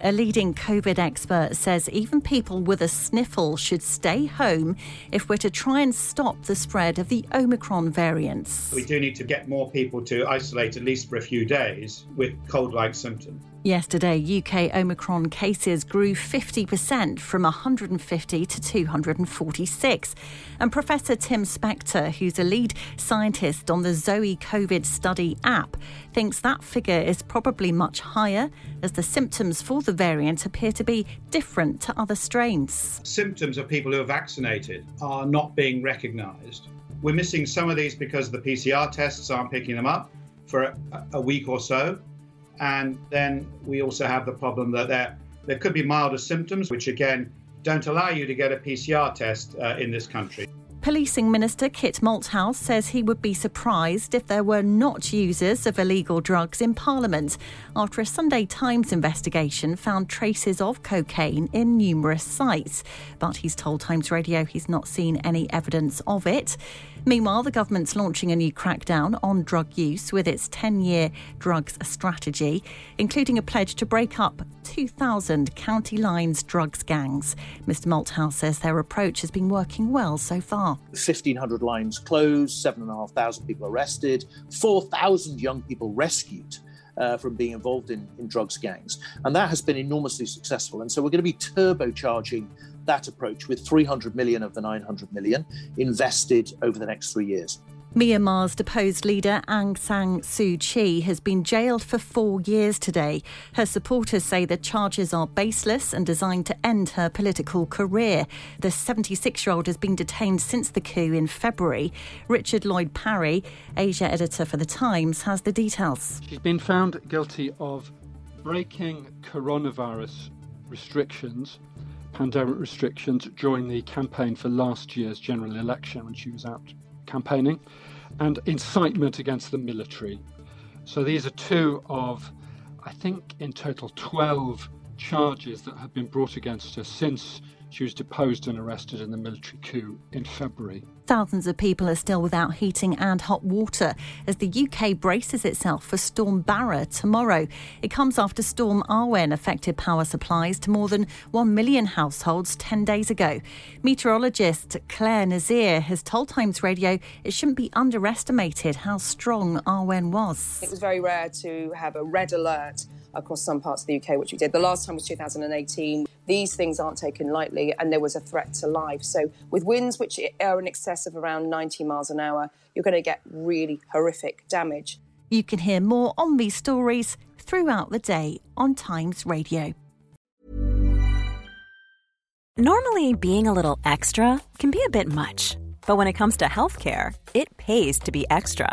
A leading COVID expert says even people with a sniffle should stay home if we're to try and stop the spread of the Omicron variants. We do need to get more people to isolate at least for a few days with cold like symptoms. Yesterday, UK Omicron cases grew 50% from 150 to 246. And Professor Tim Spector, who's a lead scientist on the Zoe COVID study app, thinks that figure is probably much higher as the symptoms for the variant appear to be different to other strains. Symptoms of people who are vaccinated are not being recognised. We're missing some of these because the PCR tests aren't picking them up for a, a week or so. And then we also have the problem that there, there could be milder symptoms, which again don't allow you to get a PCR test uh, in this country. Policing Minister Kit Malthouse says he would be surprised if there were not users of illegal drugs in Parliament after a Sunday Times investigation found traces of cocaine in numerous sites. But he's told Times Radio he's not seen any evidence of it. Meanwhile, the government's launching a new crackdown on drug use with its 10 year drugs strategy, including a pledge to break up 2,000 county lines drugs gangs. Mr. Malthouse says their approach has been working well so far. 1,500 lines closed, 7,500 people arrested, 4,000 young people rescued. Uh, from being involved in, in drugs gangs. And that has been enormously successful. And so we're going to be turbocharging that approach with 300 million of the 900 million invested over the next three years. Myanmar's deposed leader Aung San Suu Kyi has been jailed for four years today. Her supporters say the charges are baseless and designed to end her political career. The 76 year old has been detained since the coup in February. Richard Lloyd Parry, Asia editor for The Times, has the details. She's been found guilty of breaking coronavirus restrictions pandemic restrictions during the campaign for last year's general election when she was out campaigning, and incitement against the military. So these are two of, I think, in total 12 charges that have been brought against her since she was deposed and arrested in the military coup in February. Thousands of people are still without heating and hot water as the UK braces itself for Storm Barra tomorrow. It comes after Storm Arwen affected power supplies to more than 1 million households 10 days ago. Meteorologist Clare Nasir has told Times Radio it shouldn't be underestimated how strong Arwen was. It was very rare to have a red alert across some parts of the UK, which we did. The last time was 2018. These things aren't taken lightly, and there was a threat to life. So, with winds which are in excess of around 90 miles an hour, you're going to get really horrific damage. You can hear more on these stories throughout the day on Times Radio. Normally, being a little extra can be a bit much, but when it comes to healthcare, it pays to be extra